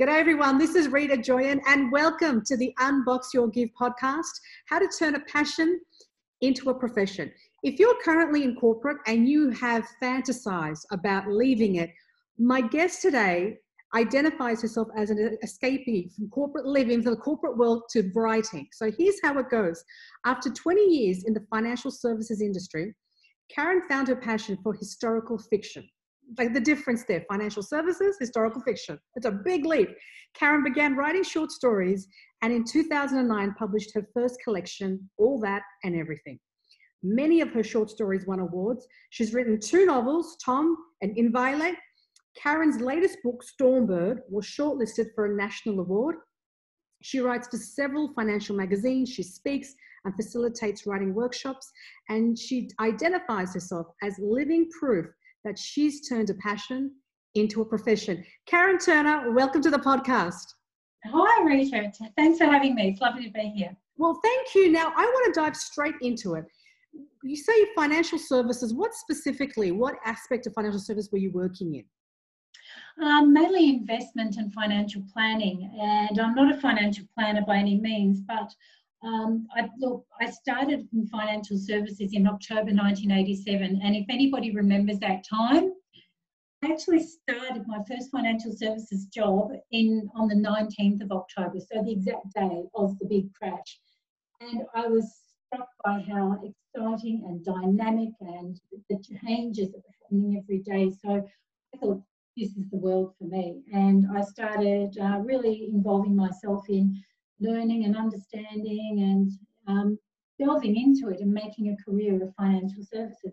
G'day everyone, this is Rita Joyan and welcome to the Unbox Your Gift podcast, how to turn a passion into a profession. If you're currently in corporate and you have fantasized about leaving it, my guest today identifies herself as an escapee from corporate living, from the corporate world to writing. So here's how it goes. After 20 years in the financial services industry, Karen found her passion for historical fiction like the difference there. Financial services historical fiction. It's a big leap. Karen began writing short stories and in 2009 published her first collection all that and everything. Many of her short stories won awards. She's written two novels torn and inviolate. Karen's latest book stormbird was shortlisted for a national award. She writes for several financial magazines. She speaks and facilitates writing workshops. And she identifies herself as living proof that she's turned a passion into a profession. Karen Turner, welcome to the podcast. Hi, Rita. Thanks for having me. It's lovely to be here. Well, thank you. Now, I want to dive straight into it. You say financial services. What specifically, what aspect of financial service were you working in? Um, mainly investment and financial planning. And I'm not a financial planner by any means, but um, I, look, I started in financial services in October 1987, and if anybody remembers that time, I actually started my first financial services job in on the 19th of October, so the exact day of the big crash. And I was struck by how exciting and dynamic and the changes that were happening every day. So I thought this is the world for me, and I started uh, really involving myself in learning and understanding and um, delving into it and making a career of financial services.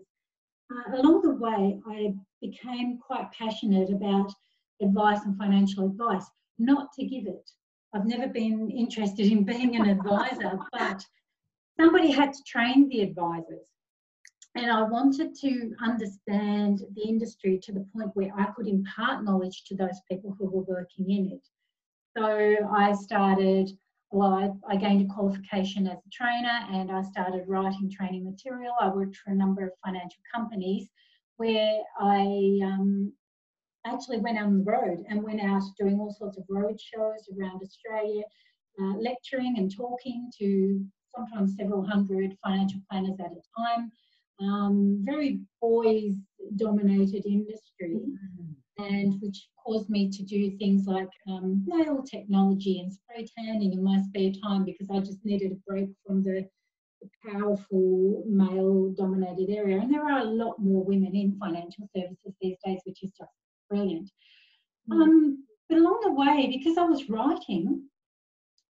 Uh, along the way, I became quite passionate about advice and financial advice, not to give it. I've never been interested in being an advisor, but somebody had to train the advisors. And I wanted to understand the industry to the point where I could impart knowledge to those people who were working in it. So I started well, I, I, gained a qualification as a trainer and I started writing training material. I worked for a number of financial companies where I um, actually went on the road and went out doing all sorts of road shows around Australia, uh, lecturing and talking to sometimes several hundred financial planners at a time. Um, very boys dominated industry. Mm-hmm and which caused me to do things like um, nail technology and spray tanning in my spare time because I just needed a break from the, the powerful male dominated area. And there are a lot more women in financial services these days, which is just brilliant. Mm. Um, but along the way, because I was writing,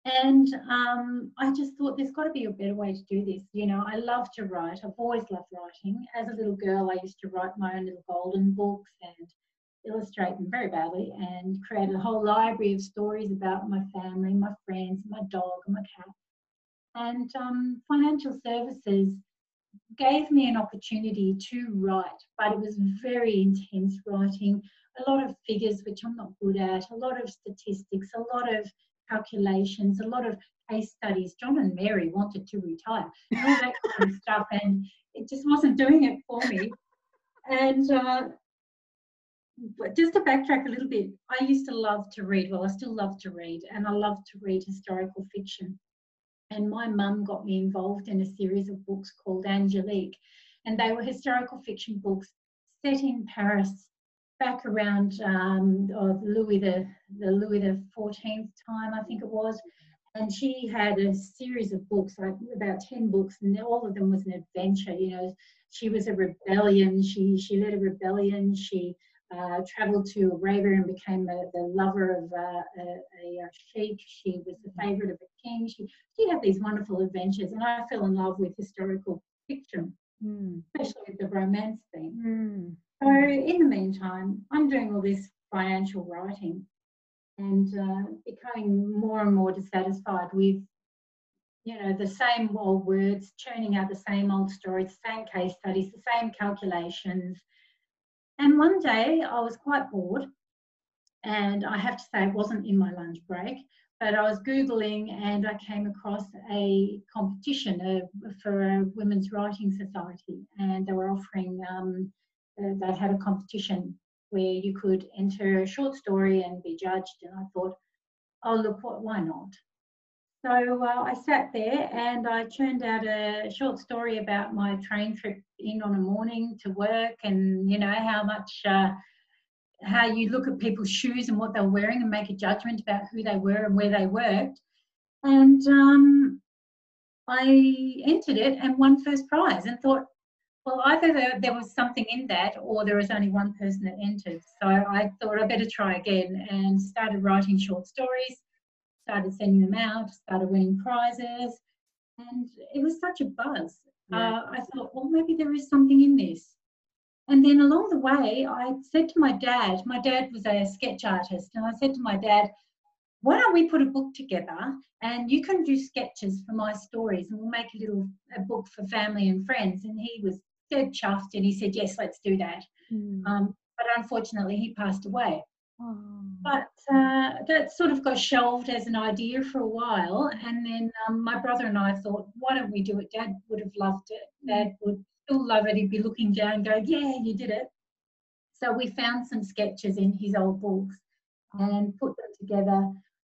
and um, I just thought there's got to be a better way to do this. You know, I love to write. I've always loved writing. As a little girl, I used to write my own little golden books and illustrate them very badly and created a whole library of stories about my family, my friends, my dog, and my cat. And um, financial services gave me an opportunity to write, but it was very intense writing, a lot of figures, which I'm not good at, a lot of statistics, a lot of calculations, a lot of case studies. John and Mary wanted to retire, all that kind of stuff, and it just wasn't doing it for me. And uh, just to backtrack a little bit, I used to love to read. Well, I still love to read, and I love to read historical fiction. And my mum got me involved in a series of books called Angelique, and they were historical fiction books set in Paris back around um, of Louis the, the Louis the Fourteenth time, I think it was. And she had a series of books, like about ten books, and all of them was an adventure. You know, she was a rebellion. She she led a rebellion. She uh, traveled to Arabia and became a, the lover of uh, a, a, sheikh. She was the favorite of a king. She, she had these wonderful adventures, and I fell in love with historical fiction, mm. especially with the romance theme. Mm. So, in the meantime, I'm doing all this financial writing and uh, becoming more and more dissatisfied with you know the same old words churning out the same old stories the same case studies the same calculations and one day I was quite bored, and I have to say it wasn't in my lunch break, but I was Googling and I came across a competition for a women's writing society, and they were offering, um, uh, they had a competition where you could enter a short story and be judged. And I thought, oh, look, why not? So uh, I sat there and I churned out a short story about my train trip in on a morning to work and, you know, how much, uh, how you look at people's shoes and what they're wearing and make a judgment about who they were and where they worked. And um, I entered it and won first prize and thought, well, either there, there, was something in that or there was only one person that entered. So I thought I better try again and started writing short stories, started sending them out, started winning prizes. And it was such a buzz. Yeah. Uh, I thought, well, maybe there is something in this. And then along the way, I said to my dad, my dad was a sketch artist, and I said to my dad, why don't we put a book together and you can do sketches for my stories and we'll make a little a book for family and friends and he was dead chuffed and he said yes let's do that mm. um, but unfortunately he passed away oh. but uh, that sort of got shelved as an idea for a while and then um, my brother and i thought why don't we do it dad would have loved it dad would still love it he'd be looking down going yeah you did it so we found some sketches in his old books and put them together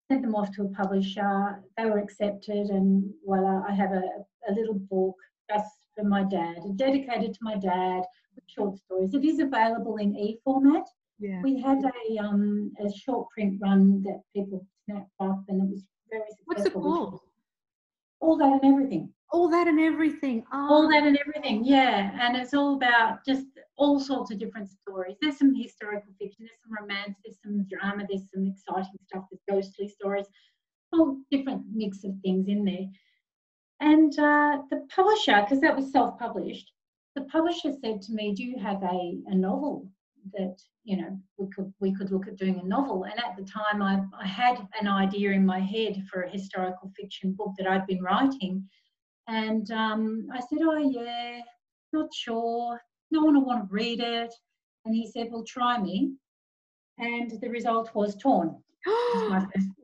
sent them off to a publisher. They were accepted, and voila, I have a, a little book just for my dad, dedicated to my dad with short stories. It is available in e format. Yeah. We had a um, a short print run that people snapped up, and it was very successful. What's it called? All that and everything. All that and everything. Oh. All that and everything. Yeah, and it's all about just all sorts of different stories. There's some historical fiction, there's some romance, there's some drama, there's some exciting stuff, there's ghostly stories, all different mix of things in there. And uh, the publisher, because that was self-published, the publisher said to me, "Do you have a, a novel that you know we could we could look at doing a novel?" And at the time, I, I had an idea in my head for a historical fiction book that I'd been writing, and um, I said, "Oh yeah, not sure no one will want to read it. And he said, well, try me. And the result was torn.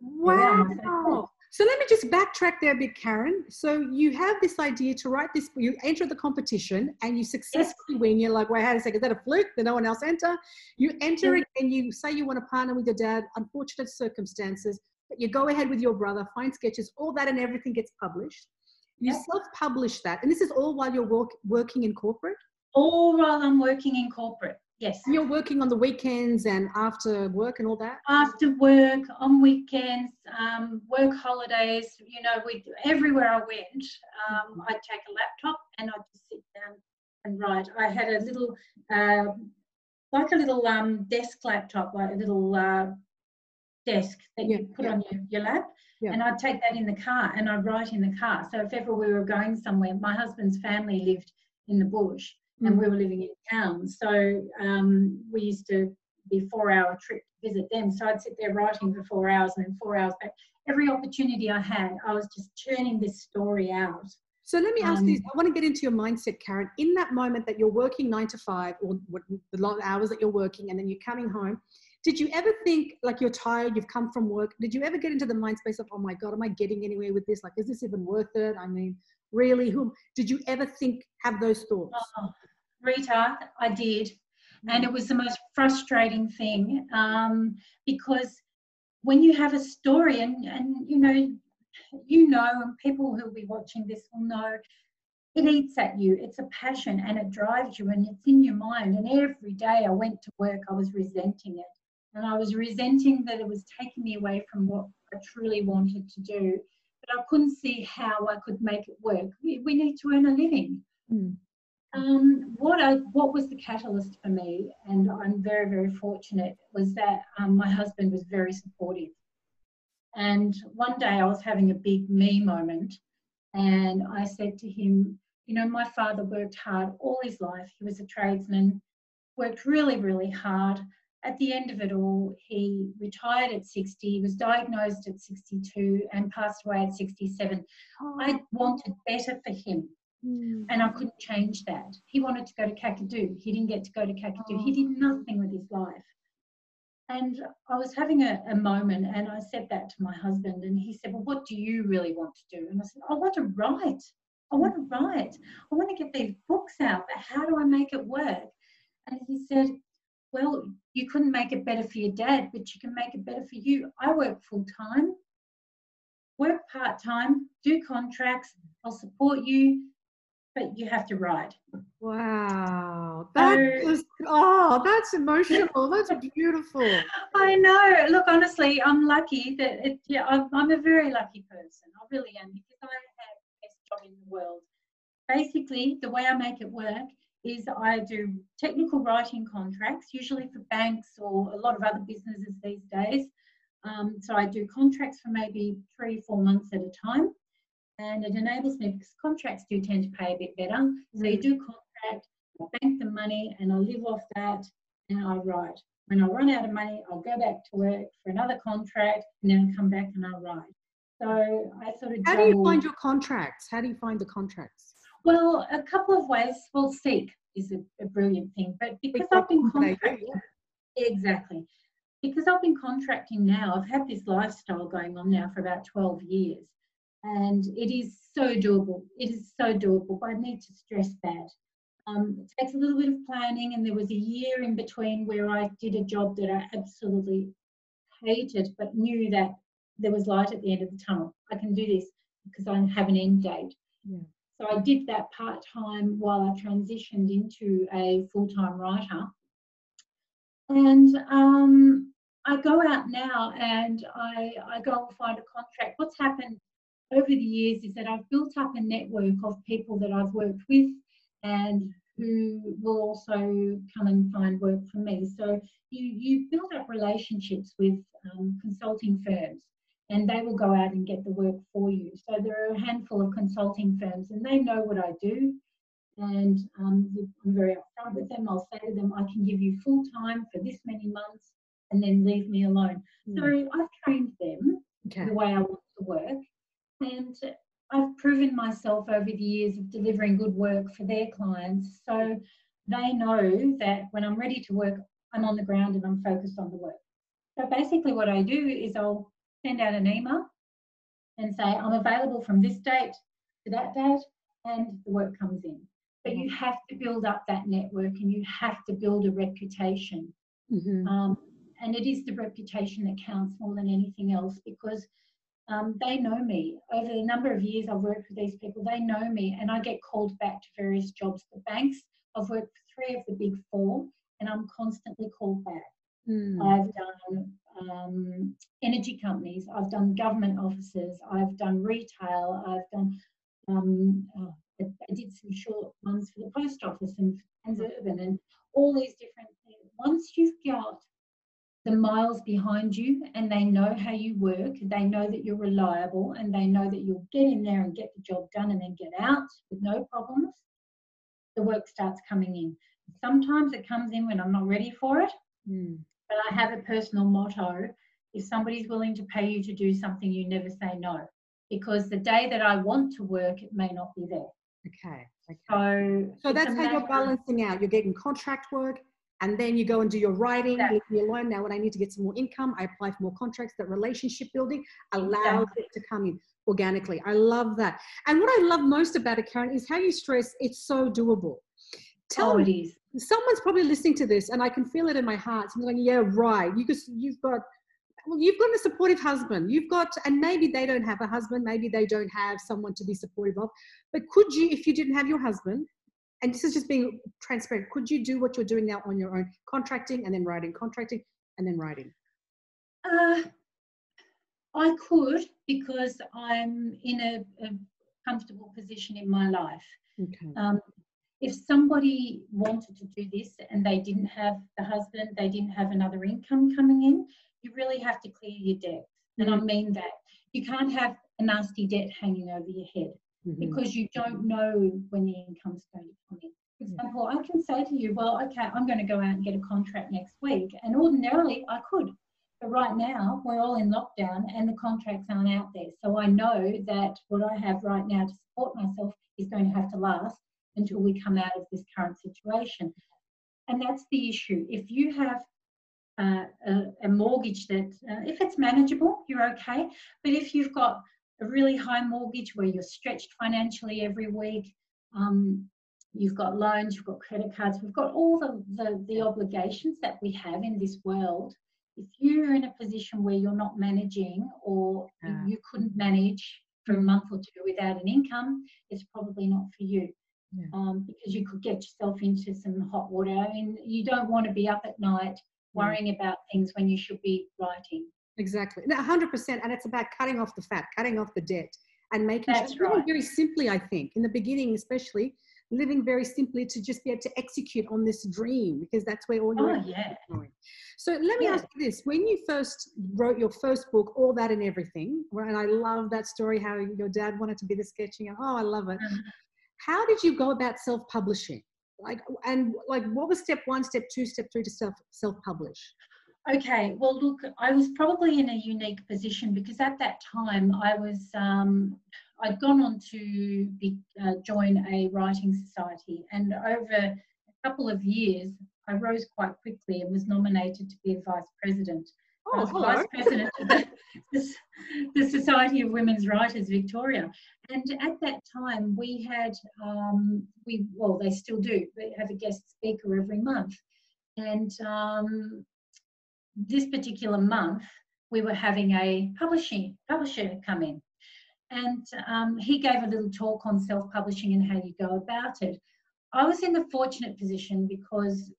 wow. So let me just backtrack there a bit, Karen. So you have this idea to write this, you enter the competition and you successfully yes. win. You're like, wait, how a second, is that a fluke? Did no one else enter? You enter it and you say you want to partner with your dad, unfortunate circumstances, but you go ahead with your brother, find sketches, all that and everything gets published. You self-publish that. And this is all while you're work, working in corporate? all while I'm working in corporate. Yes. You're working on the weekends and after work and all that? After work, on weekends, um, work holidays, you know, we, everywhere I went, um, I'd take a laptop and I'd just sit down and write. I had a little, uh, like a little um, desk laptop, like a little uh, desk that yeah, you put yeah. on your, your lap. Yeah. And I'd take that in the car and I'd write in the car. So if ever we were going somewhere, my husband's family lived in the bush and we were living in town. So um, we used to be four hour trip to visit them. So I'd sit there writing for four hours and then four hours back. Every opportunity I had, I was just churning this story out. So let me ask um, you, I want to get into your mindset, Karen. In that moment that you're working nine to five or what, the long hours that you're working and then you're coming home, did you ever think like you're tired, you've come from work? Did you ever get into the mind space of, oh my God, am I getting anywhere with this? Like, is this even worth it? I mean, really, who did you ever think, have those thoughts? Oh, Rita, I did. And it was the most frustrating thing um, because when you have a story, and, and you know, you know, and people who will be watching this will know, it eats at you. It's a passion and it drives you and it's in your mind. And every day I went to work, I was resenting it. And I was resenting that it was taking me away from what I truly wanted to do. But I couldn't see how I could make it work. We, we need to earn a living. Mm. Um, what I what was the catalyst for me, and I'm very very fortunate, was that um, my husband was very supportive. And one day I was having a big me moment, and I said to him, you know, my father worked hard all his life. He was a tradesman, worked really really hard. At the end of it all, he retired at 60, he was diagnosed at 62 and passed away at 67. Oh. I wanted better for him. Mm. And I couldn't change that. He wanted to go to Kakadu. He didn't get to go to Kakadu. Oh. He did nothing with his life. And I was having a, a, moment and I said that to my husband, and he said, Well, what do you really want to do? And I said, I want to write. I want to write. I want to get these books out, but how do I make it work? And he said, well, you couldn't make it better for your dad, but you can make it better for you. I work full time, work part time, do contracts. I'll support you, but you have to ride. Wow, that so, oh, that's emotional. That's beautiful. I know. Look, honestly, I'm lucky that it, yeah, I'm, I'm a very lucky person. I really am because I have the best job in the world. Basically, the way I make it work is I do technical writing contracts, usually for banks or a lot of other businesses these days. Um, so I do contracts for maybe three, four months at a time. And it enables me because contracts do tend to pay a bit better. So you mm. do contract, I bank the money and I live off that and I write. When I run out of money, I'll go back to work for another contract and then come back and I'll write. So I sort of. How do you find your contracts? How do you find the contracts? Well, a couple of ways. Well, Seek is a, a brilliant thing, but because I've been contracting, exactly, because I've been contracting now, I've had this lifestyle going on now for about 12 years, and it is so doable. It is so doable, but I need to stress that. Um, it takes a little bit of planning, and there was a year in between where I did a job that I absolutely hated, but knew that there was light at the end of the tunnel. I can do this because I have an end date. Yeah. So I did that part time while I transitioned into a full time writer. And um, I go out now and I, I go and find a contract. What's happened over the years is that I've built up a network of people that I've worked with and who will also come and find work for me. So you, you build up relationships with um, consulting firms and they will go out and get the work for you. So there are a handful of consulting firms and they know what I do. And um, I'm very upfront with them. I'll say to them, I can give you full time for this many months and then leave me alone. Mm. So I've trained them okay. the way I want to work. And I've proven myself over the years of delivering good work for their clients. So they know that when I'm ready to work, I'm on the ground and I'm focused on the work. So basically, what I do is I'll send out an email and say, I'm available from this date to that date, and the work comes in. But you have to build up that network and you have to build a reputation. Mm-hmm. Um, and it is the reputation that counts more than anything else because um, they know me. Over the number of years I've worked with these people, they know me, and I get called back to various jobs The banks. I've worked for three of the big four, and I'm constantly called back. Mm. I've done um, energy companies, I've done government offices, I've done retail, I've done, um, oh, I did some short ones for the post office and Transurban and all these different things. Once you've got the miles behind you and they know how you work, they know that you're reliable and they know that you'll get in there and get the job done and then get out with no problems, the work starts coming in. Sometimes it comes in when I'm not ready for it. Mm. But I have a personal motto if somebody's willing to pay you to do something, you never say no. Because the day that I want to work, it may not be there. Okay. okay. So, so that's how you're balancing out. You're getting contract work, and then you go and do your writing, exactly. leave me alone. Now, when I need to get some more income, I apply for more contracts. That relationship building allows exactly. it to come in organically. I love that. And what I love most about it, Karen, is how you stress it's so doable. Tell oh, me, someone's probably listening to this and I can feel it in my heart. Someone's like, yeah, right. You just, you've got, well, you've got a supportive husband. You've got, and maybe they don't have a husband. Maybe they don't have someone to be supportive of. But could you, if you didn't have your husband, and this is just being transparent, could you do what you're doing now on your own, contracting and then writing, contracting and then writing? Uh, I could because I'm in a, a comfortable position in my life. Okay. Um, if somebody wanted to do this and they didn't have the husband, they didn't have another income coming in, you really have to clear your debt. And I mean that. You can't have a nasty debt hanging over your head mm-hmm. because you don't know when the income's going to come in. For example, I can say to you, well, okay, I'm going to go out and get a contract next week. And ordinarily I could. But right now, we're all in lockdown and the contracts aren't out there. So I know that what I have right now to support myself is going to have to last until we come out of this current situation. And that's the issue. If you have uh, a, a, mortgage that, uh, if it's manageable, you're okay. But if you've got a really high mortgage where you're stretched financially every week, um, you've got loans, you've got credit cards, we've got all the, the, the obligations that we have in this world. If you're in a position where you're not managing or Yeah. you couldn't manage for a month or two without an income, it's probably not for you. Yeah. Um, because you could get yourself into some hot water. I mean, you don't want to be up at night worrying about things when you should be writing. Exactly. No, 100%. And it's about cutting off the fat, cutting off the debt, and making That's sure, right. very simply, I think, in the beginning, especially, living very simply to just be able to execute on this dream because that's where all your Oh, yeah. going. So let me Yeah. ask you this. When you first wrote your first book, All That and Everything, and I love that story, how your dad wanted to be the sketching. Oh, I love it. How did you go about self-publishing? Like, and like, what was step one, step two, step three to self self-publish? Okay, well, look, I was probably in a unique position because at that time I was, um, I'd gone on to be, uh, join a writing society, and over a couple of years, I rose quite quickly and was nominated to be a vice president. Oh, was hello. vice president of the, the, the Society of Women's Writers Victoria. And at that time, we had, um, we well, they still do, they have a guest speaker every month. And um, this particular month, we were having a publishing publisher come in. And um, he gave a little talk on self publishing and how you go about it. I was in the fortunate position because,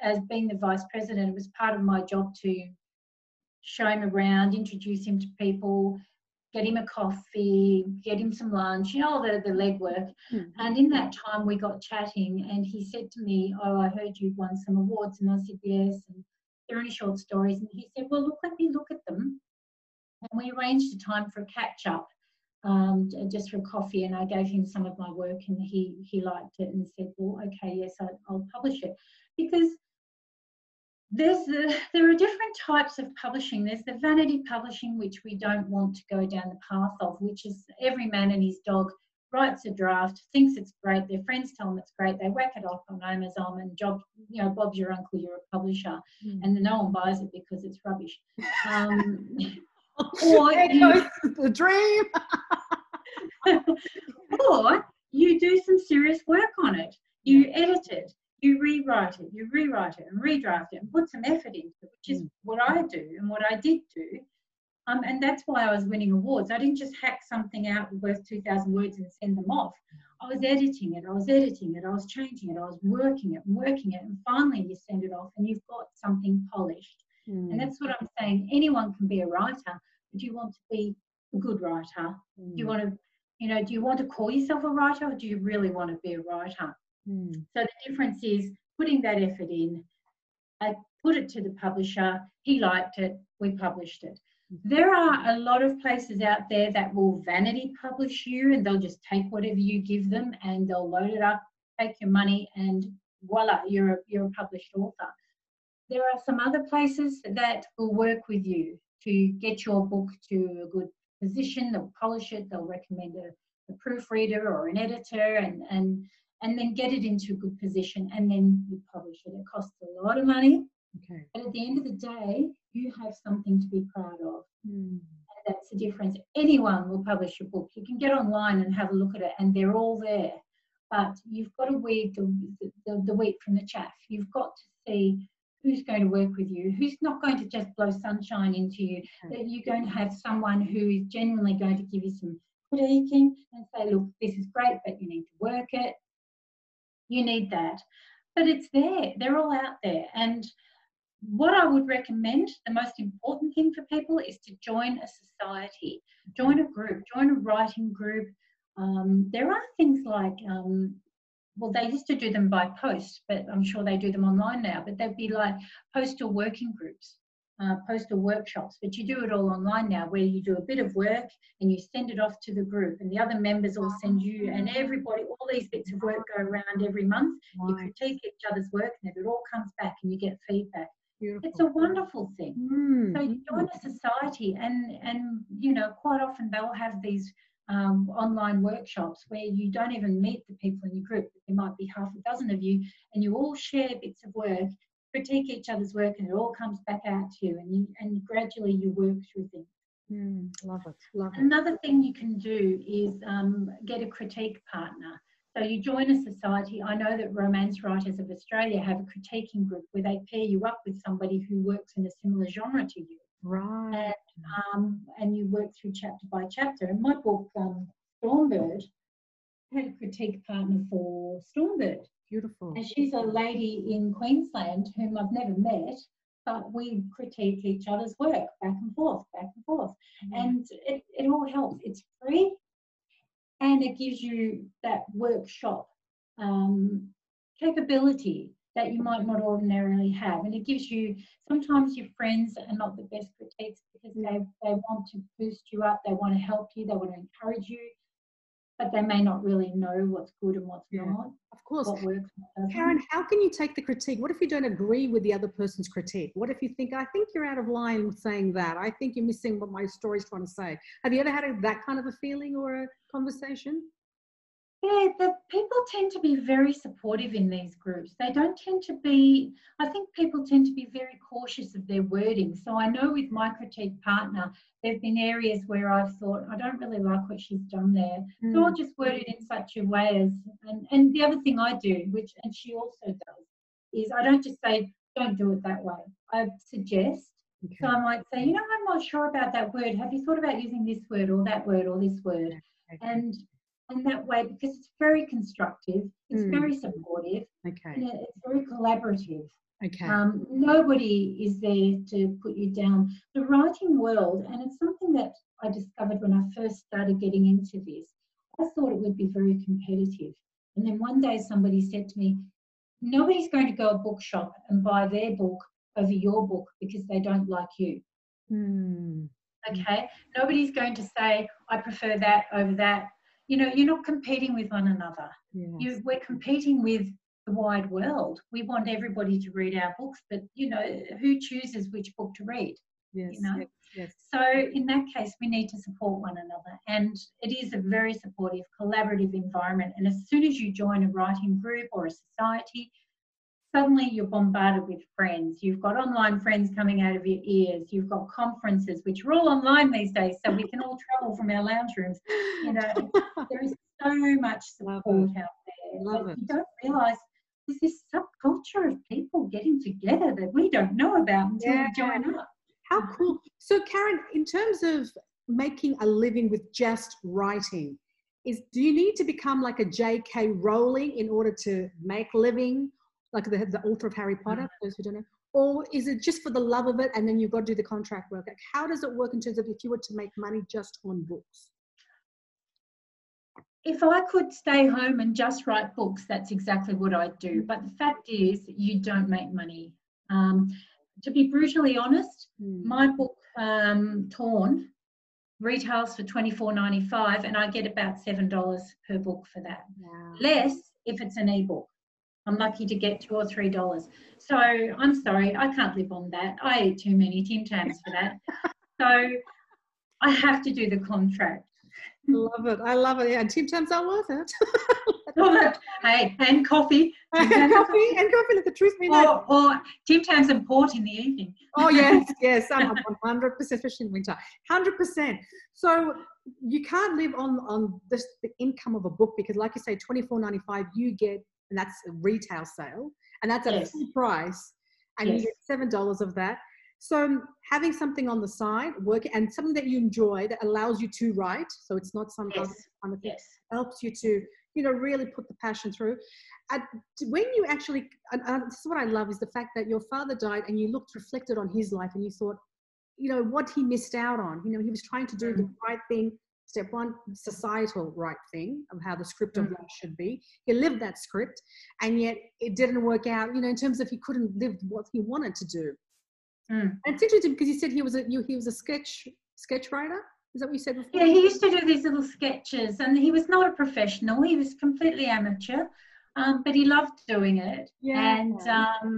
as being the vice president, it was part of my job to show him around, introduce him to people, get him a coffee, get him some lunch, you know, all the, the legwork. Mhm. And in that time, we got chatting, and he said to me, Oh, I heard you won some awards. And I said, Yes. And there are any short stories? And he said, Well, look, let me look at them. And we arranged a time for a catch up. Um, just for coffee, and I gave him some of my work, and he he liked it and said, "Well, okay, yes, I, I'll publish it," because there's the, there are different types of publishing. There's the vanity publishing, which we don't want to go down the path of, which is every man and his dog writes a draft, thinks it's great, their friends tell them it's great, they whack it off on Amazon, and job, you know, Bob's your uncle, you're a publisher, Mm. and no one buys it because it's rubbish. Um, or you- the dream. or you do some serious work on it. You edit it, you rewrite it, you rewrite it and redraft it and put some effort into it, which is Mm. what I do and what I did do. Um, and that's why I was winning awards. I didn't just hack something out worth 2,000 words and send them off. I was editing it, I was editing it, I was changing it, I was working it working it. And finally, you send it off and you've got something polished. Mm. And that's what I'm saying. Anyone can be a writer, but do you want to be a good writer. Do you want to, you know, do you want to call yourself a writer or do you really want to be a writer? Mm. So the difference is putting that effort in. I put it to the publisher. He liked it. We published it. There are a lot of places out there that will vanity publish you and they'll just take whatever you give them and they'll load it up, take your money, and voila, you're a, you're a published author. There are some other places that will work with you to get your book to a good position. They'll polish it, they'll recommend a, a proofreader or an editor and, and and then get it into a good position and then you publish it. It costs a lot of money, Okay. but at the end of the day, you have something to be proud of. Mm. And that's the difference. Anyone will publish a book. You can get online and have a look at it, and they're all there. But you've got to weed the, the, the wheat from the chaff. You've got to see who's going to work with you, who's not going to just blow sunshine into you, that you're going to have someone who is genuinely going to give you some critiquing and say, look, this is great, but you need to work it. You need that. But it's there, they're all out there. And what I would recommend, the most important thing for people is to join a society, join a group, join a writing group. Um, there are things like, um, well, they used to do them by post, but I'm sure they do them online now. But they'd be like postal working groups, uh, postal workshops. But you do it all online now, where you do a bit of work and you send it off to the group, and the other members all send you, and everybody, all these bits of work go around every month. You critique each other's work, and it all comes back, and you get feedback. Beautiful. It's a wonderful thing. Mm. So you join a society, and and you know quite often they'll have these um, online workshops where you don't even meet the people in your group. There might be half a dozen of you, and you all share bits of work, critique each other's work, and it all comes back out to you. And you and gradually you work through things. Mm. Love it. Love it. Another thing you can do is um, get a critique partner. So you join a society. I know that Romance Writers of Australia have a critiquing group where they pair you up with somebody who works in a similar genre to you. Right. And, um, and you work through chapter by chapter. And my book, um, Stormbird, had a critique partner for Stormbird. Beautiful. And she's a lady in Queensland whom I've never met, but we critique each other's work back and forth, back and forth. Mm-hmm. And it, it all helps. It's free and it gives you that workshop um, capability that you might not ordinarily have. And it gives you sometimes your friends are not the best critiques because they, they want to boost you up, they want to help you, they want to encourage you, but they may not really know what's good and what's Yeah. not, Of course. what works. Karen, how can you take the critique? What if you don't agree with the other person's critique? What if you think, I think you're out of line saying that? I think you're missing what my story's trying to say. Have you ever had a, that kind of a feeling or a conversation? Yeah, the people tend to be very supportive in these groups. They don't tend to be, I think people tend to be very cautious of their wording. So I know with my critique partner, there have been areas where I've thought, I don't really like what she's done there. So Mm. I'll just word it in such a way as, and, and the other thing I do, which, and she also does, is I don't just say, don't do it that way. I suggest. So I might say, you know, I'm not sure about that word. Have you thought about using this word or that word or this word? Okay. And and that way, because it's very constructive, it's Mm. very supportive, Okay. it- it's very collaborative. Okay. Um, nobody is there to put you down. The writing world, and it's something that I discovered when I first started getting into this, I thought it would be very competitive. And then one day somebody said to me, Nobody's going to go a bookshop and buy their book over your book because they don't like you. Hmm. Okay. Nobody's going to say, I prefer that over that. You know, you're not competing with one another. Yes. You, we're competing with the wide world. We want everybody to read our books, but you know, who chooses which book to read? yes. know, yes. Yes. So in that case, we need to support one another. And it is a very supportive, collaborative environment. And as soon as you join a writing group or a society, suddenly you're bombarded with friends. You've got online friends coming out of your ears. You've got conferences, which are all online these days, so we can all travel from our lounge rooms. You know, there is so much support out there. Love it. You don't realise there's this subculture of people getting together that we don't know about until Yeah. we join up. How cool. So, Karen, in terms of making a living with just writing, is do you need to become like a J.K. Rowling in order to make living, like the, the author of Harry Potter, for those who don't know? Or is it just for the love of it and then you've got to do the contract work? Like, how does it work in terms of if you were to make money just on books? if I could stay home and just write books, that's exactly what I'd do. But the fact is, you don't make money. Um, to be brutally honest, Hmm. my book, um, Torn, retails for twenty four ninety five, and I get about seven dollars per book for that. Wow. Less if it's an ebook. I'm lucky to get two or three dollars. So I'm sorry, I can't live on that. I eat too many Tim Tams for that. so I have to do the contract. Love it. I love it. Yeah, and Tim Tams are worth it. hey, and coffee. and coffee, and coffee, let the truth be known. or, or Tim Tams and port in the evening. Oh yes, yes, I'm 100 percent, especially in winter. 100 percent. So you can't live on on this the income of a book because, like you say, 24.95 you get, and that's a retail sale, and that's at Yes. full price, and you get seven dollars of that. So um, having something on the side, work and something that you enjoy that allows you to write, so it's not some Yes. kind of thing Yes. helps you to you know really put the passion through and when you actually and, and this is what i love is the fact that your father died and you looked reflected on his life and you thought you know what he missed out on you know he was trying to do the mm. right thing step one societal right thing of how the script of Mm. life should be he lived that script and yet it didn't work out you know in terms of he couldn't live what he wanted to do Mm. and it's interesting because you said he was a you he was a sketch sketch writer is that what you said before Yeah, he used to do these little sketches, and he was not a professional. He was completely amateur, um, but he loved doing it. Yeah. And um,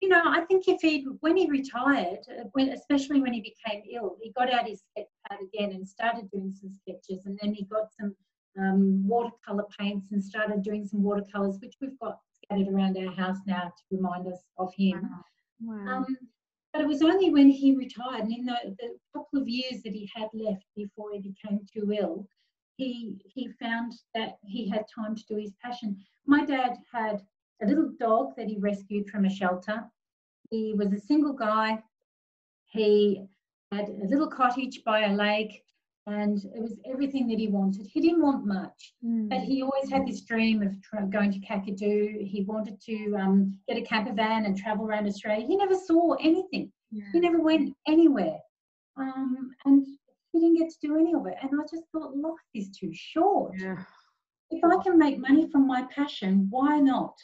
you know, I think if he, when he retired, uh, when especially when he became ill, he got out his sketch pad again and started doing some sketches, and then he got some um, watercolor paints and started doing some watercolors, which we've got scattered around our house now to remind us of him. wow. Um, but it was only when he retired, and in the, the couple of years that he had left before he became too ill, he he found that he had time to do his passion. My dad had a little dog that he rescued from a shelter. He was a single guy. He had a little cottage by a lake and it was everything that he wanted. He didn't want much, mm. but he always had this dream of going to Kakadu. He wanted to um, get a camper van and travel around Australia. He never saw anything. Yeah. He never went anywhere, um, and he didn't get to do any of it. And I just thought life is too short. Yeah. If I can make money from my passion, why not?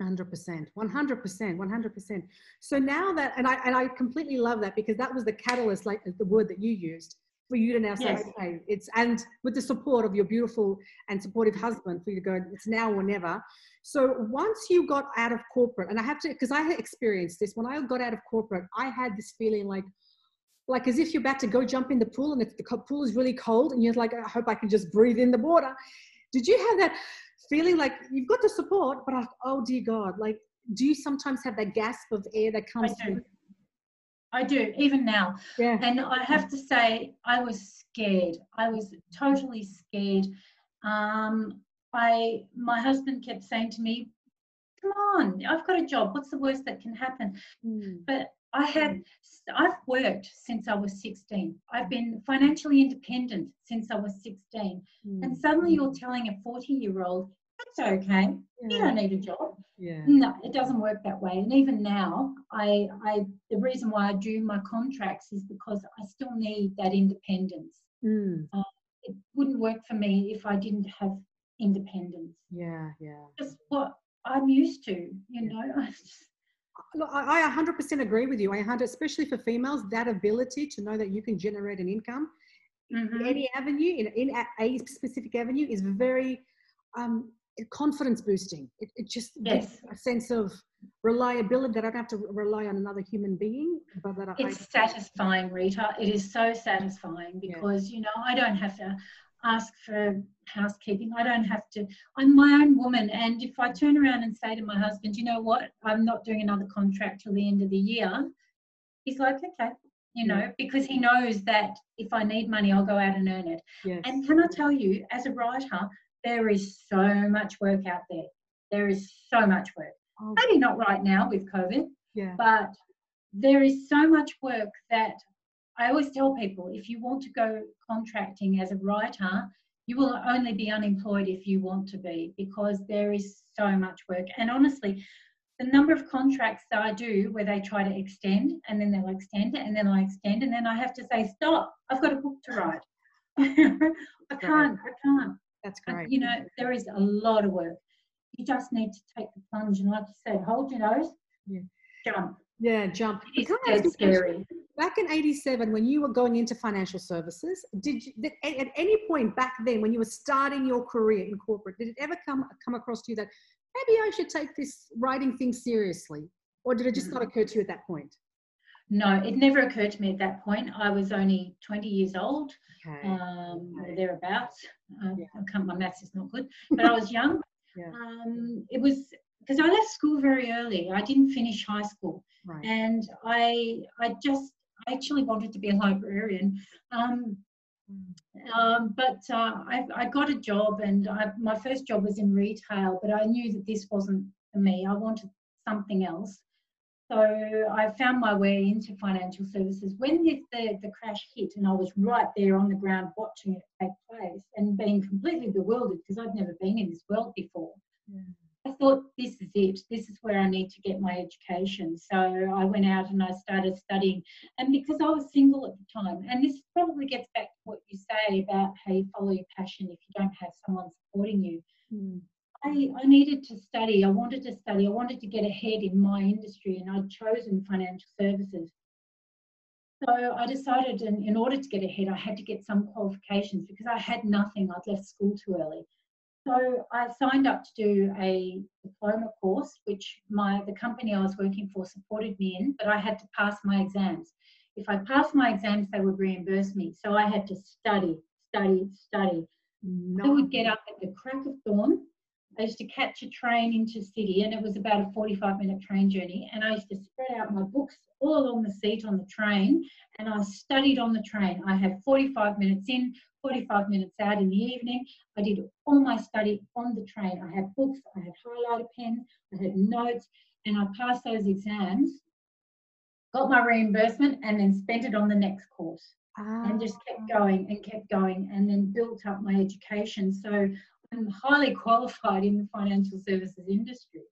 100% 100% 100% so now that and i and i completely love that because that was the catalyst like the word that you used for you to now say yes. okay it's and with the support of your beautiful and supportive husband for you to go it's now or never. So once you got out of corporate and i have to because i had experienced this when i got out of corporate i had this feeling like like as if you're about to go jump in the pool and if the pool is really cold and you're like i hope i can just breathe in the water. Did you have that feeling like you've got the support, but I, oh dear God, like, do you sometimes have that gasp of air that comes? I do. I do, even now. Yeah. And I have to say, I was scared. I was totally scared. Um, I, my husband kept saying to me, "Come on, I've got a job. What's the worst that can happen?" Mm. But I had, I've worked since I was 16. I've been financially independent since I was 16. Mm. And suddenly you're telling a 40 year old, that's okay. Yeah. You don't need a job. Yeah. No, it doesn't work that way. And even now, I, I, the reason why I do my contracts is because I still need that independence. Mm. Uh, it wouldn't work for me if I didn't have independence. Yeah, yeah. Just what I'm used to, you know. I Look, I 100% agree with you. I 100, especially for females, that ability to know that you can generate an income mm-hmm. in any avenue, in, in a specific avenue, is very um, confidence boosting. It, it just yes. gives a sense of reliability that I don't have to rely on another human being. But that it's I, satisfying, Rita. It is so satisfying because yeah. you know I don't have to ask for housekeeping. I don't have to. I'm my own woman, and if I turn around and say to my husband, you know what, I'm not doing another contract till the end of the year, he's like, okay, you know, because he knows that if I need money, I'll go out and earn it. Yes. And can I tell you, as a writer, there is so much work out there. There is so much work. Oh. Maybe not right now with COVID, yeah. but there is so much work that I always tell people if you want to go contracting as a writer, you will only be unemployed if you want to be because there is so much work. And honestly, the number of contracts that I do where they try to extend and then they'll extend it and then I extend and then I have to say, stop, I've got a book to write. I can't, I can't. That's great. But, you know, there is a lot of work. You just need to take the plunge and like you said, hold your nose, yeah. jump. Yeah, jump. It's dead scary. Back in 87, when you were going into financial services, did you, did, at any point back then, when you were starting your career in corporate, did it ever come, come across to you that maybe I should take this writing thing seriously? Or did it just mm. not occur to you at that point? No, it never occurred to me at that point. I was only 20 years old, okay. um, okay. or thereabouts. Yeah. my maths is not good, but I was young. yeah. um, it was because I left school very early. I didn't finish high school, right. and I I just I actually wanted to be a librarian. Um, um, but uh, I, I, got a job, and I, my first job was in retail. But I knew that this wasn't for me. I wanted something else. So I found my way into financial services. When the, the, the crash hit, and I was right there on the ground watching it take place, and being completely bewildered because I'd never been in this world before. Yeah. I thought, this is it. This is where I need to get my education. So I went out and I started studying. And because I was single at the time, and this probably gets back to what you say about how you follow your passion if you don't have someone supporting you. Mm. I, I needed to study. I wanted to study. I wanted to get ahead in my industry, and I'd chosen financial services. So I decided, in, in order to get ahead, I had to get some qualifications because I had nothing. I'd left school too early. So I signed up to do a diploma course, which my the company I was working for supported me in, but I had to pass my exams. If I passed my exams, they would reimburse me. So I had to study, study, study. No. I would get up at the crack of dawn, I used to catch a train into city, and it was about a 45 minute train journey. And I used to spread out my books all along the seat on the train, and I studied on the train. I had 45 minutes in, 45 minutes out in the evening. I did all my study on the train. I had books, I had highlighter pens, I had notes, and I passed those exams, got my reimbursement, and then spent it on the next course. Ah. And just kept going and kept going, and then built up my education. So I'm highly qualified in the financial services industry.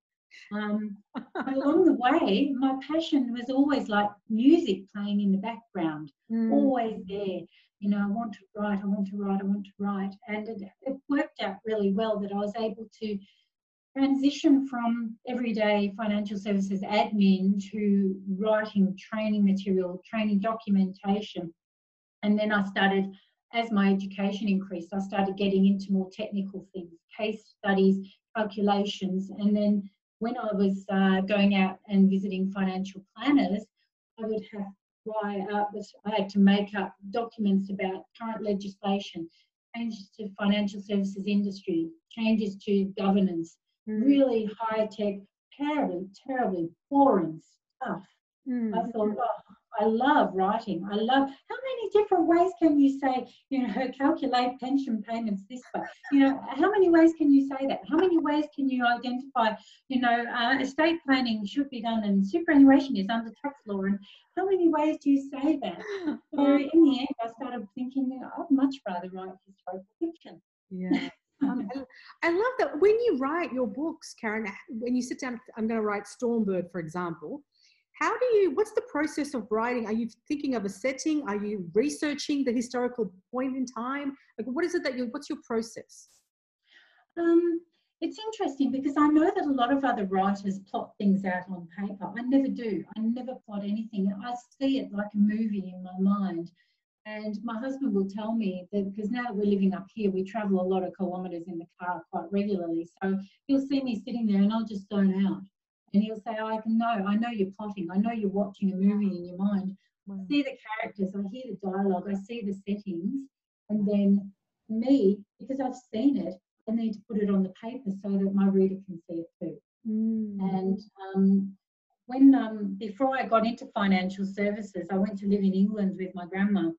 Um, along the way, my passion was always like music playing in the background, mm. always there. You know, I want to write, I want to write, I want to write. And it, it worked out really well that I was able to transition from everyday financial services admin to writing training material, training documentation. And then I started as my education increased, I started getting into more technical things, case studies, calculations. And then when I was uh, going out and visiting financial planners, I would have why uh, I had to make up documents about current legislation, changes to financial services industry, changes to governance, mm. really high tech, terribly, terribly boring stuff. Mm. I thought, oh, I love writing. I love how many different ways can you say, you know, calculate pension payments this way? You know, how many ways can you say that? How many ways can you identify, you know, uh, estate planning should be done and superannuation is under tax law? And how many ways do you say that? So in the end, I started thinking, I'd much rather write historical fiction. Yeah. Um, I love that when you write your books, Karen, when you sit down, I'm going to write Stormbird, for example how do you what's the process of writing are you thinking of a setting are you researching the historical point in time like what is it that you what's your process um, it's interesting because I know that a lot of other writers plot things out on paper. I never do. I never plot anything. I see it like a movie in my mind. And my husband will tell me that because now that we're living up here, we travel a lot of kilometres in the car quite regularly. So he'll see me sitting there and I'll just zone out. And he'll say, I can know, I know you're plotting, I know you're watching a movie in your mind. I see the characters, I hear the dialogue, I see the settings, and then me, because I've seen it, I need to put it on the paper so that my reader can see it too. Mm. And um, when um, before I got into financial services, I went to live in England with my grandma,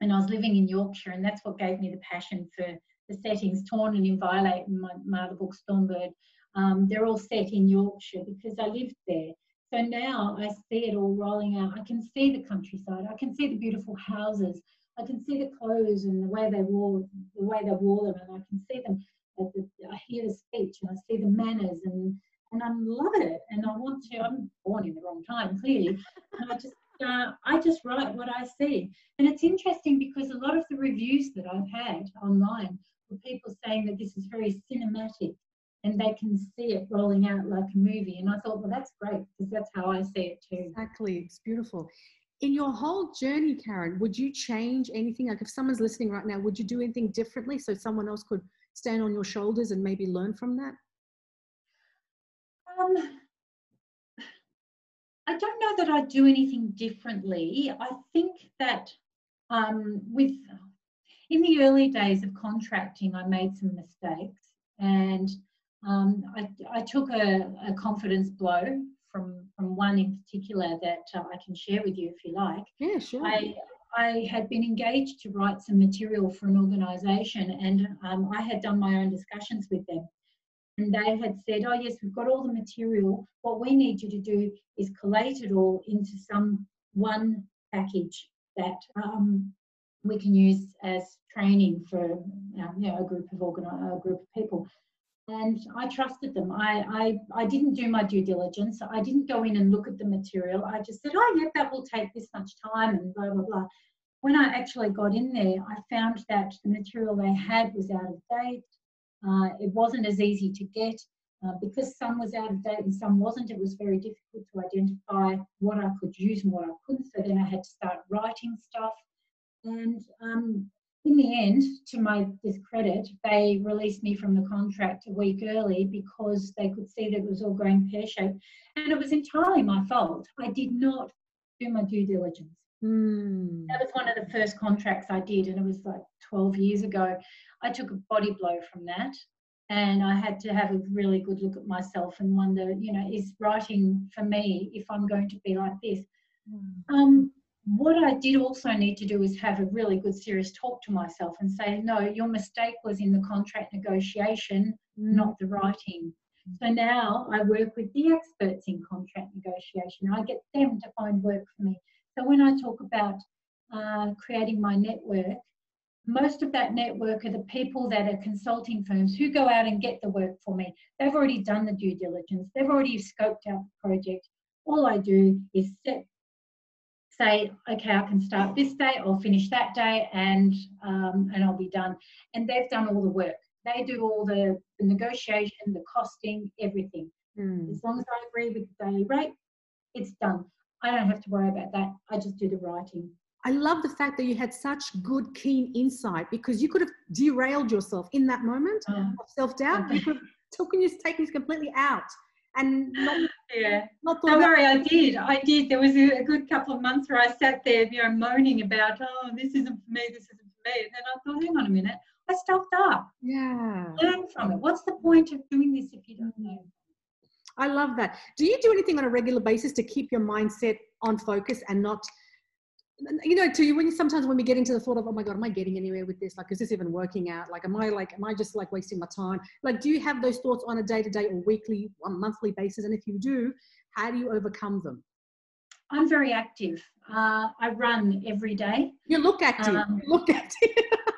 and I was living in Yorkshire, and that's what gave me the passion for the settings. Torn and Inviolate, and my, my other book, Stormbird, um, they're all set in Yorkshire because I lived there. So now I see it all rolling out. I can see the countryside. I can see the beautiful houses. I can see the clothes and the way they wore the way they wore them, and I can see them. I hear the speech and I see the manners, and and I love it. And I want to. I'm born in the wrong time, clearly. And I just uh, I just write what I see. And it's interesting because a lot of the reviews that I've had online were people saying that this is very cinematic and they can see it rolling out like a movie. And I thought, well, that's great because that's how I see it too. Exactly. It's beautiful. In your whole journey, Karen, would you change anything? Like if someone's listening right now, would you do anything differently so someone else could stand on your shoulders and maybe learn from that? Um, I don't know that I'd do anything differently. I think that um, with in the early days of contracting, I made some mistakes, and um, I, I, took a, a, confidence blow from from one in particular that uh, I can share with you if you like. Yeah, sure. I, I had been engaged to write some material for an organisation, and um, I had done my own discussions with them. And they had said, "Oh yes, we've got all the material. What we need you to do is collate it all into some one package that um, we can use as training for you know, a group of organi- a group of people." And I trusted them. I, I, I didn't do my due diligence. I didn't go in and look at the material. I just said, oh, yeah, that will take this much time and blah, blah, blah. When I actually got in there, I found that the material they had was out of date. Uh, it wasn't as easy to get. Uh, because some was out of date and some wasn't, it was very difficult to identify what I could use and what I couldn't. So then I had to start writing stuff. And um, in the end, to my discredit, they released me from the contract a week early because they could see that it was all going pear shaped. And it was entirely my fault. I did not do my due diligence. Mm. That was one of the first contracts I did, and it was like 12 years ago. I took a body blow from that. and I had to have a really good look at myself and wonder, you know, is writing for me if I'm going to be like this? Mm. Um, what I did also need to do is have a really good, serious talk to myself and say, no, your mistake was in the contract negotiation, mm. not the writing. So now I work with the experts in contract negotiation. I get them to find work for me. So when I talk about uh, creating my network, most of that network are the people that are consulting firms who go out and get the work for me. They've already done the due diligence, they've already scoped out the project. All I do is set, say, okay, I can start this day, I'll finish that day, and um, and I'll be done. And they've done all the work. They do all the, the negotiation, the costing, everything. Mm. As long as I agree with the daily rate, it's done. I don't have to worry about that. I just do the writing. I love the fact that you had such good, keen insight because you could have derailed yourself in that moment uh, of self doubt. You could have taken you completely out and not, yeah. Not Don't worry, I did. I did. There was a, a, good couple of months where I sat there, you know, moaning about, oh, this isn't for me, this isn't for me. And then I thought, hang on a minute, I stopped up. Yeah. Learn from it. What's the point of doing this if you don't know? I love that. Do you do anything on a regular basis to keep your mindset on focus and not you know, to you, when you, sometimes when we get into the thought of, oh my God, am I getting anywhere with this? Like, is this even working out? Like, am I like, am I just like wasting my time? Like, do you have those thoughts on a day to day or weekly, one monthly basis? And if you do, how do you overcome them? I'm very active. Uh, I run every day. You look active. Um, you look active.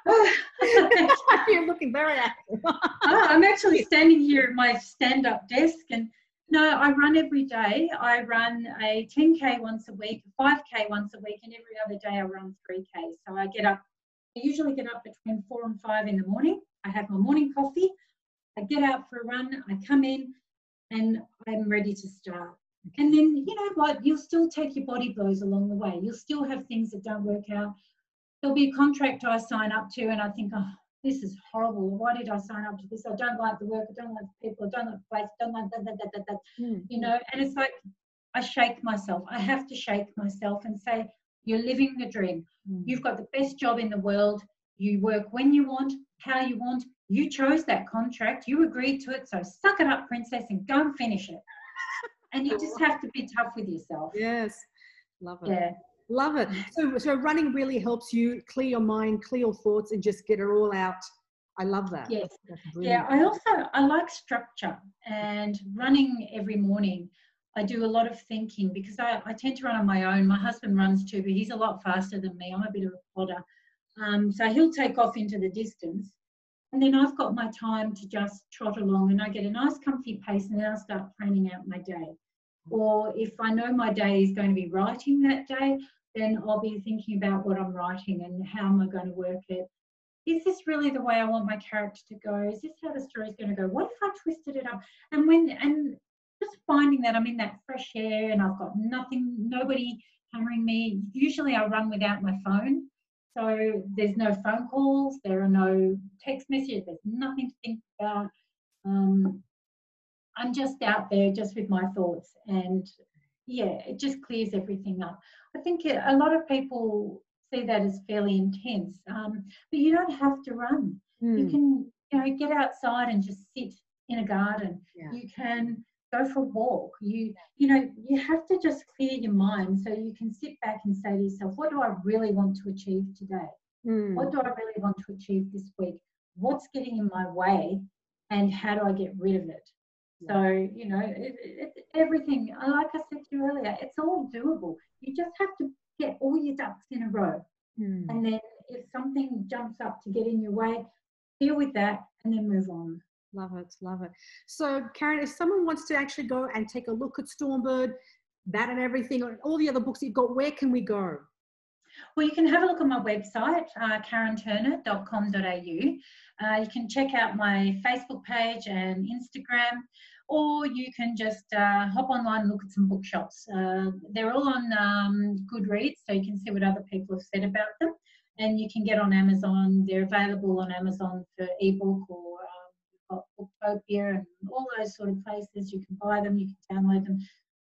You're looking very active. oh, I'm actually standing here at my stand up desk and no, I run every day. I run a 10K once a week, 5K once a week, and every other day I run 3K. So I get up, I usually get up between 4 and 5 in the morning. I have my morning coffee. I get out for a run. I come in and I'm ready to start. And then, you know what? You'll still take your body blows along the way. You'll still have things that don't work out. There'll be a contract I sign up to, and I think, oh, this is horrible. Why did I sign up to this? I don't like the work. I don't like the people. I don't like the place. I don't like that, that, that, that, that. Mm. You know, and it's like I shake myself. I have to shake myself and say, you're living the dream. Mm. You've got the best job in the world. You work when you want, how you want. You chose that contract. You agreed to it. So suck it up, princess, and go and finish it. and you just have to be tough with yourself. Yes. Love it. Yeah. Love it. So, so running really helps you clear your mind, clear your thoughts, and just get it all out. I love that. Yes. Yeah. I also I like structure and running every morning. I do a lot of thinking because I, I tend to run on my own. My husband runs too, but he's a lot faster than me. I'm a bit of a plodder. Um, so he'll take off into the distance. And then I've got my time to just trot along and I get a nice comfy pace and then I start planning out my day. Or if I know my day is going to be writing that day, then I'll be thinking about what I'm writing and how am I going to work it. Is this really the way I want my character to go? Is this how the story's going to go? What if I twisted it up? And when and just finding that I'm in that fresh air and I've got nothing, nobody hammering me. Usually I run without my phone. So there's no phone calls, there are no text messages, there's nothing to think about. Um, I'm just out there just with my thoughts and yeah, it just clears everything up. I think a lot of people see that as fairly intense, um, but you don't have to run. Mm. You hmm. can, you know, get outside and just sit in a garden. Yeah. You can go for a walk. You, you know, you have to just clear your mind so you can sit back and say to yourself, what do I really want to achieve today? Mm. What do I really want to achieve this week? What's getting in my way, and how do I get rid of it? So, you know, it, it, everything, like I said to you earlier, it's all doable. You just have to get all your ducks in a row. Mm. And then if something jumps up to get in your way, deal with that and then move on. Love it, love it. So, Karen, if someone wants to actually go and take a look at Stormbird, that and everything, or all the other books you've got, where can we go? Well, you can have a look on my website, uh, karenturner.com.au. Uh, you can check out my Facebook page and Instagram, or you can just uh, hop online and look at some bookshops. Uh, they're all on um, Goodreads, so you can see what other people have said about them. And you can get on Amazon. They're available on Amazon for ebook or um, Booktopia and all those sort of places. You can buy them, you can download them.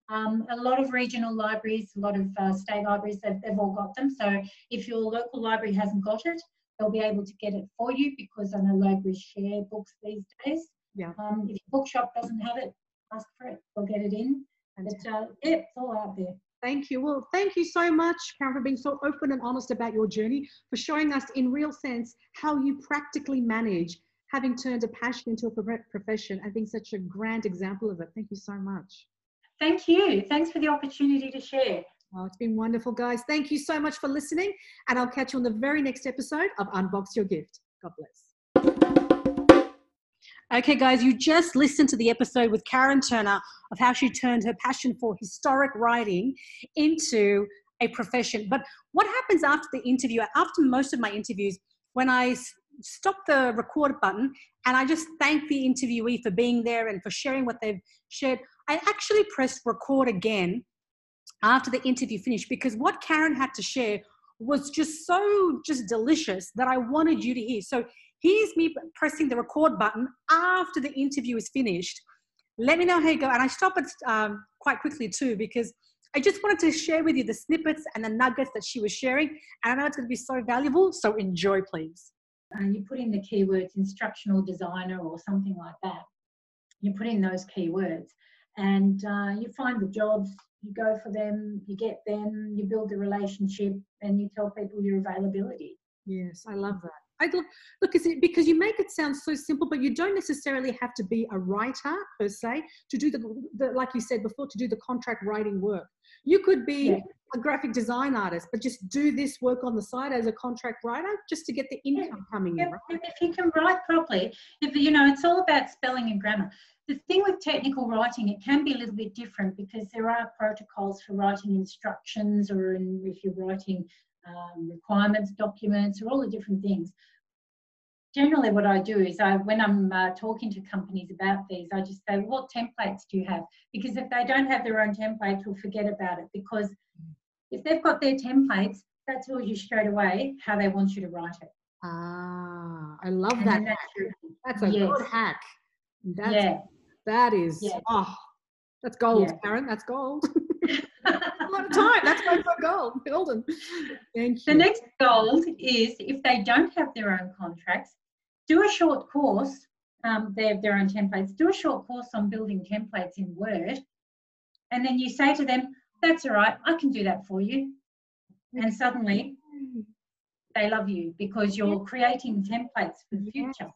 Um, a lot of regional libraries, a lot of uh, state libraries, they've, they've all got them. So if your local library hasn't got it, they'll be able to get it for you because I know libraries share books these days. Yeah. Um, if your bookshop doesn't have it, ask for it. They'll get it in. But uh, yeah, it's all out there. Thank you. Well, thank you so much, Karen, for being so open and honest about your journey, for showing us in real sense how you practically manage having turned a passion into a profession and being such a grand example of it. Thank you so much. Thank you. Thanks for the opportunity to share. Oh, it's been wonderful, guys. Thank you so much for listening, and I'll catch you on the very next episode of Unbox Your Gift. God bless. Okay, guys, you just listened to the episode with Karen Turner of how she turned her passion for historic writing into a profession. But what happens after the interview, after most of my interviews, when I stop the record button and I just thank the interviewee for being there and for sharing what they've shared, I actually pressed record again after the interview finished because what Karen had to share was just so just delicious that I wanted you to hear. So here's me pressing the record button after the interview is finished. Let me know how you go. And I stop it um, quite quickly too because I just wanted to share with you the snippets and the nuggets that she was sharing. And I know it's going to be so valuable. So enjoy, please. And you put in the keywords instructional designer or something like that. You put in those keywords and uh, you find the jobs you go for them, you get them, you build the relationship, and you tell people your availability. Yes, I love that. I look, look, is it because you make it sound so simple, but you don't necessarily have to be a writer per se to do the, the like you said before, to do the contract writing work. You could be yeah. a graphic design artist, but just do this work on the side as a contract writer just to get the income yeah. coming yeah. in. Right? If you can write properly, if you know, it's all about spelling and grammar. The thing with technical writing, it can be a little bit different because there are protocols for writing instructions or in, if you're writing um, requirements documents or all the different things. Generally, what I do is I, when I'm uh, talking to companies about these, I just say, what templates do you have? Because if they don't have their own templates, we'll forget about it. Because if they've got their templates, that tells you straight away how they want you to write it. Ah, I love and that. That's, that's a yes. good hack. That's, yeah. That is, yeah. oh, that's gold, yeah. Karen. That's gold. lot of time. That's for gold. Golden. Thank you. The next goal is if they don't have their own contracts, do a short course. Um, they have their own templates. Do a short course on building templates in Word. And then you say to them, that's all right, I can do that for you. And suddenly they love you because you're creating templates for the future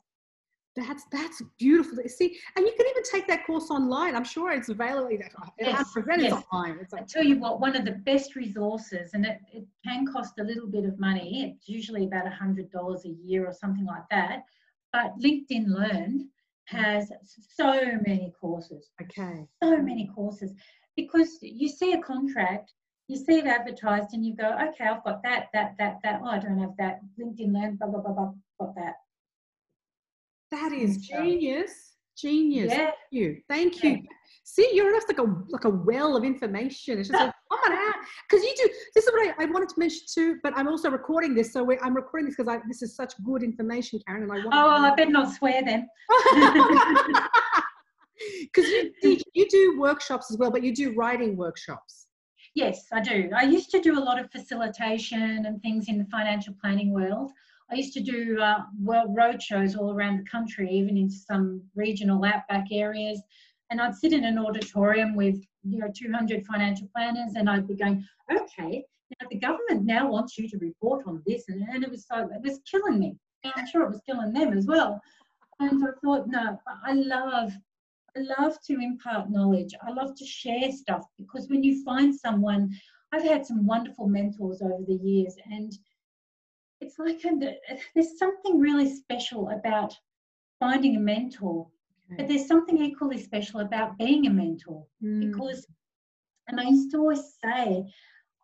that's that's beautiful see. And you can even take that course online. I'm sure it's available. Yes, yes. online. It's like, i tell you what one of the best resources and it, it can cost a little bit of money. It's usually about a hundred dollars a year or something like that. But linkedin learn has so many courses. Okay. So many courses. Because you see a contract you see it advertised and you go okay i've got that that that that. Oh i don't have that. Linkedin learn blah blah blah blah got that that is genius. Genius. Yeah. Thank you. Thank you. See, you're just like a like a well of information. It's just like, come on out. Because you do this is what I, I, wanted to mention too, but I'm also recording this. So I'm recording this because this is such good information, Karen. And I want Oh, I better not swear then. Because you you do workshops as well, but you do writing workshops. Yes, I do. I used to do a lot of facilitation and things in the financial planning world. I used to do uh, world road shows all around the country, even in some regional outback areas. And I'd sit in an auditorium with you know 200 financial planners, and I'd be going, okay, now the government now wants you to report on this, and, and it was so it was killing me. And I'm sure it was killing them as well. And I thought, no, I love I love to impart knowledge. I love to share stuff because when you find someone, I've had some wonderful mentors over the years, and it's like a, there's something really special about finding a mentor okay. but there's something equally special about being a mentor mm. because and i used to always say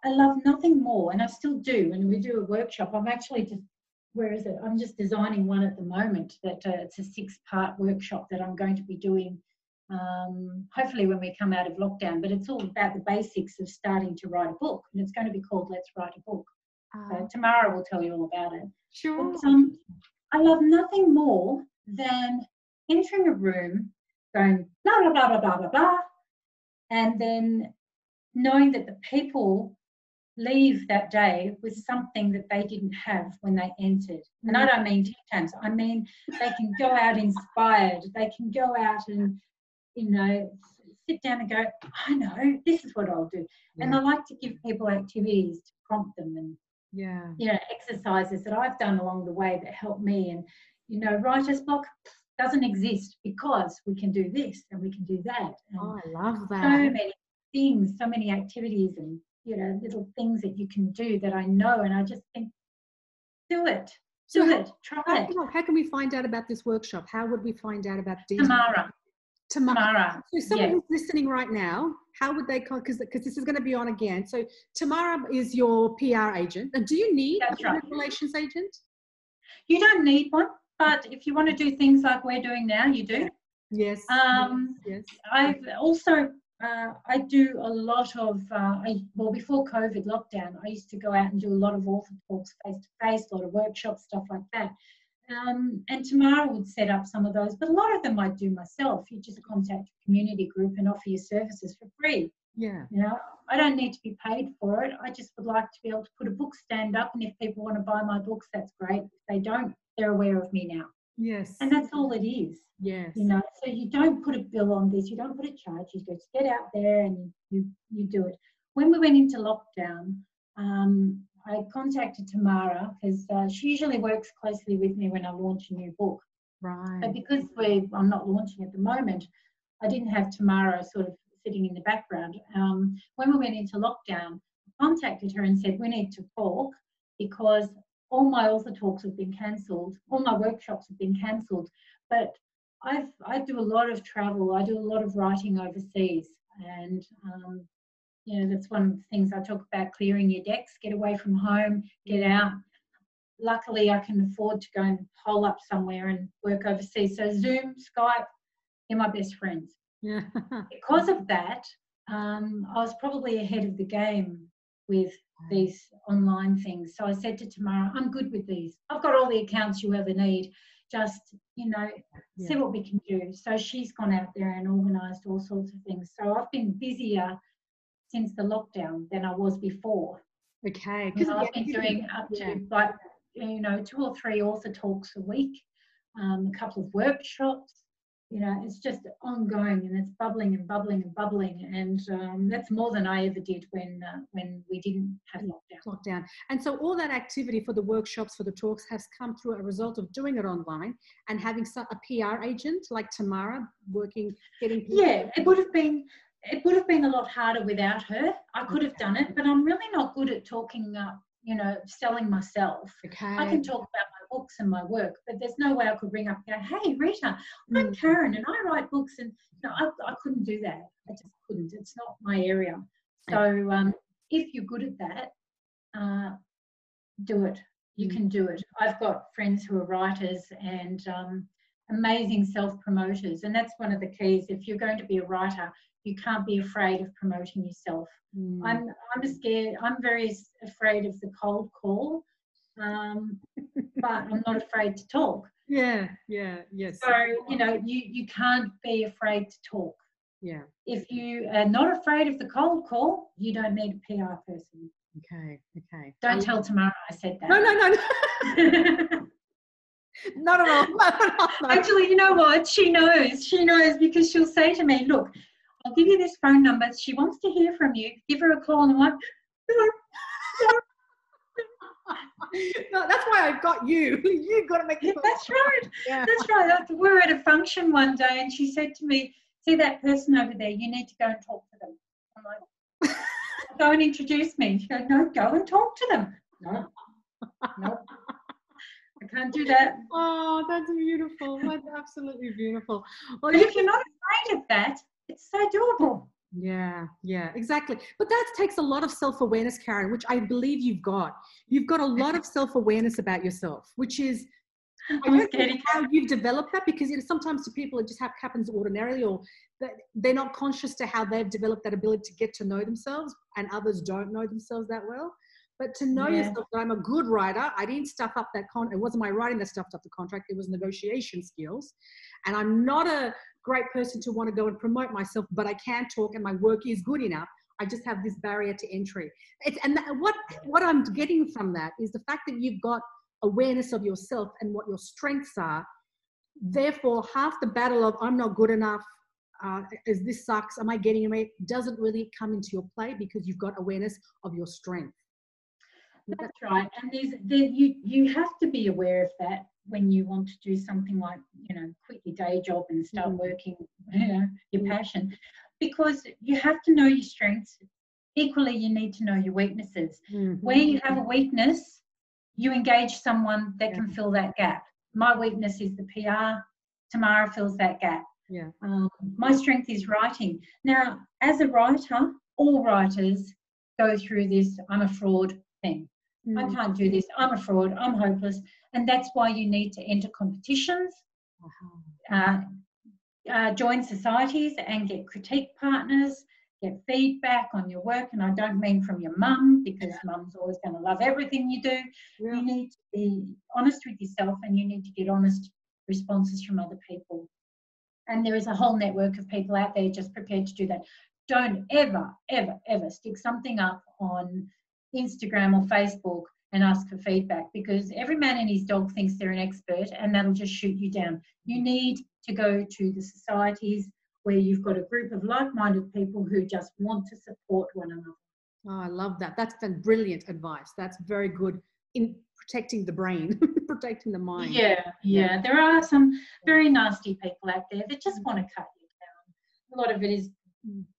i love nothing more and i still do and we do a workshop i'm actually just where is it i'm just designing one at the moment that uh, it's a six part workshop that i'm going to be doing um, hopefully when we come out of lockdown but it's all about the basics of starting to write a book and it's going to be called let's write a book so uh, Tamara will tell you all about it. Sure. But, um, I love nothing more than entering a room, going blah blah blah blah blah blah blah, and then knowing that the people leave that day with something that they didn't have when they entered. And I Mm. don't mean Tams, I mean they can go out inspired, they can go out and, you know, sit down and go, I know, this is what I'll do. And I like to give people activities to prompt them and, Yeah. you know, exercises that I've done along the way that help me. And, you know, writer's block doesn't exist because we can do this and we can do that. And Oh, I love that so many things, so many activities and you know little things that you can do that I know, and I just think, do it, So do how- it, try How, it. how can we find out about this workshop? How would we find out about details? Tamara, Tamara. Tamara, So someone yeah. who's listening right now, how would they call? Because because this is going to be on again. So Tamara is your PR agent, and do you need That's a right. relations agent? you don't need one, but if you want to do things like we're doing now, you do. Yes. Um, yes. I've also uh, I do a lot of uh, I, well before COVID lockdown, I used to go out and do a lot of author talks face to face, a lot of workshops, stuff like that. Um, and Tamara would set up some of those, but a lot of them I do myself. You just contact a community group and offer your services for free. Yeah. You know, I don't need to be paid for it. I just would like to be able to put a book stand up, and if people want to buy my books, that's great. If they don't, they're aware of me now, Yes. and that's all it is yes. you know so you don't put a bill on this you don't put a charge you just get out there and you you do it when we went into lockdown um, i contacted tamara because uh, she usually works closely with me when i launch a new book Right. but because we i'm not launching at the moment i didn't have tamara sort of sitting in the background um, when we went into lockdown i contacted her and said we need to talk because all my author talks have been cancelled all my workshops have been cancelled but I've, I do a lot of travel. I do a lot of writing overseas, and um, you know that's one of the things I talk about: clearing your decks, get away from home, get out. Luckily, I can afford to go and hole up somewhere and work overseas. So Zoom, Skype, they're my best friends. yeah. Because of that, um, I was probably ahead of the game with these online things. So I said to Tamara, I'm good with these. I've got all the accounts you ever need. Just, you know, see what we can do. So she's gone out there and organised all sorts of things. So I've been busier since the lockdown than I was before. Okay. You know, I've been doing up to like, you know, two or three author talks a week, um, a couple of workshops. You know, it's just ongoing and it's bubbling and bubbling and bubbling, and um, that's more than I ever did when uh, when we didn't have lockdown. lockdown. And so all that activity for the workshops, for the talks has come through a result of doing it online and having a PR agent like Tamara working, getting. Yeah, it would have been it would have been a lot harder without her. I could have done it, but I'm really not good at talking. Uh, you know, selling myself. Okay. I can talk about my books and my work, but there's no way I could ring up and go, "Hey, Rita, I'm Mm. Karen, and I write books." And no, I, I couldn't do that. I just couldn't. It's not my area. So um, if you're good at that, uh, do it. You Mm. can do it. I've got friends who are writers and um, amazing self promoters, and that's one of the keys. If you're going to be a writer, you can't be afraid of promoting yourself. Mm. I'm I'm scared. I'm very afraid of the cold call, um, but I'm not afraid to talk. Yeah, yeah, yes. So you know, you you can't be afraid to talk. Yeah, If you are not afraid of the cold call, you don't need a PR person. okay, okay. Don't tell Tamara I said that. No, no, no, no. Not at all. Not at all. no. Actually, you know what? She knows. She knows because she'll say to me, "Look, I'll give you this phone number. She wants to hear from you. Give her a call." And I'm like, "No, no, that's why I've got you. You've got to make yeah, the that's right. Yeah. That's right. We were at a function one day, and she said to me, "See that person over there? You need to go and talk to them." I'm like, "Go and introduce me." She goes, "No, go and talk to them." No, no, I can't do that. Oh, that's beautiful. That's absolutely beautiful. Well, But if you're not afraid of that, it's so doable. Yeah, yeah, exactly. But that takes a lot of self awareness, Karen, which I believe you've got. You've got a lot of self awareness about yourself, which is I don't know how you've developed that because you know, sometimes to people it just happens ordinarily or that they're not conscious to how they've developed that ability to get to know themselves and others don't know themselves that well. But to know Yeah. yourself that I'm a good writer, I didn't stuff up that con. It wasn't my writing that stuffed up the contract. It was negotiation skills, and I'm not a great person to want to go and promote myself, but I can talk and my work is good enough. I just have this barrier to entry. It's, and that, what what I'm getting from that is the fact that you've got awareness of yourself and what your strengths are. Therefore, half the battle of I'm not good enough, uh, is this sucks, am I getting away, doesn't really come into your play because you've got awareness of your strength. That's right, and there's there, you you have to be aware of that when you want to do something like you know quit your day job and start mm. working you know, your mm. passion, because you have to know your strengths. Equally, you need to know your weaknesses. Mm-hmm. Where you have a weakness, you engage someone that yeah. can fill that gap. My weakness is the PR. Tamara fills that gap. Yeah. Um, my strength is writing. Now, as a writer, all writers go through this I'm a fraud thing. Mm. I can't do this. I'm a fraud. I'm hopeless. And that's why you need to enter competitions, uh-huh. uh, uh, join societies, and get critique partners, get feedback on your work. And I don't mean from your mum, because mum's always going to love everything you do. Yeah. You need to be honest with yourself and you need to get honest responses from other people. And there is a whole network of people out there just prepared to do that. Don't ever, ever, ever stick something up on Instagram or Facebook and ask for feedback because every man and his dog thinks they're an expert and that'll just shoot you down. You need to go to the societies where you've got a group of like minded people who just want to support one another. Oh, I love that. That's brilliant advice. That's very good in protecting the brain, protecting the mind. Yeah, yeah. There are some very nasty people out there that just want to cut you down. A lot of it is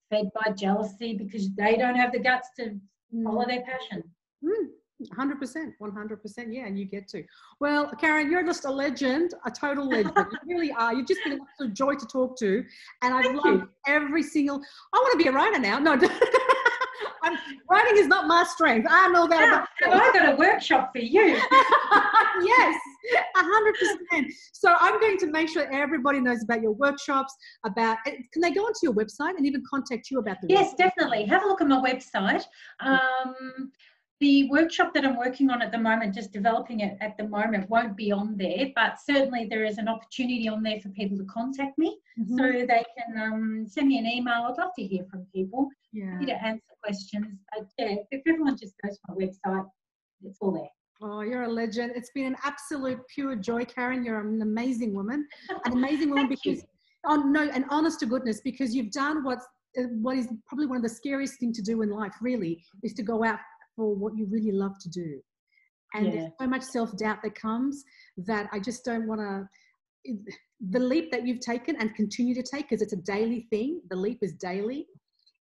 fed by jealousy because they don't have the guts to follow mm. their passion. Mm. 100% 100% yeah and you get to well karen you're just a legend a total legend you really are you've just been an absolute joy to talk to and i've loved you. every single i want to be a writer now no writing is not my strength. I know that yeah, have i got a workshop for you. Yes 100% so i'm going to make sure everybody knows about your workshops about can they go onto your website and even contact you about the yes website? definitely. Have a look at my website. Um, the workshop that I'm working on at the moment, just developing it at the moment, won't be on there, but certainly there is an opportunity on there for people to contact me. Mm-hmm. So they can um, send me an email. I'd love to hear from people. Yeah. To answer questions. But yeah, if everyone just goes to my website, it's all there. Oh, you're a legend. It's been an absolute pure joy, Karen. You're an amazing woman. An amazing woman because, you. oh no, and honest to goodness, because you've done what's uh, what is probably one of the scariest thing to do in life really is to go out for what you really love to do. And yeah. there's so much self doubt that comes that I just don't want to. The leap that you've taken and continue to take, because it's a daily thing, the leap is daily,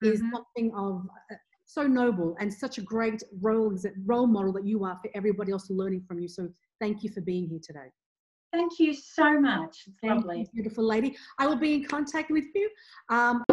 mm-hmm. is something of uh, so noble and such a great role, role model that you are for everybody else learning from you. So thank you for being here today. Thank you so much. It's lovely. You, beautiful lady. I will be in contact with you. Um,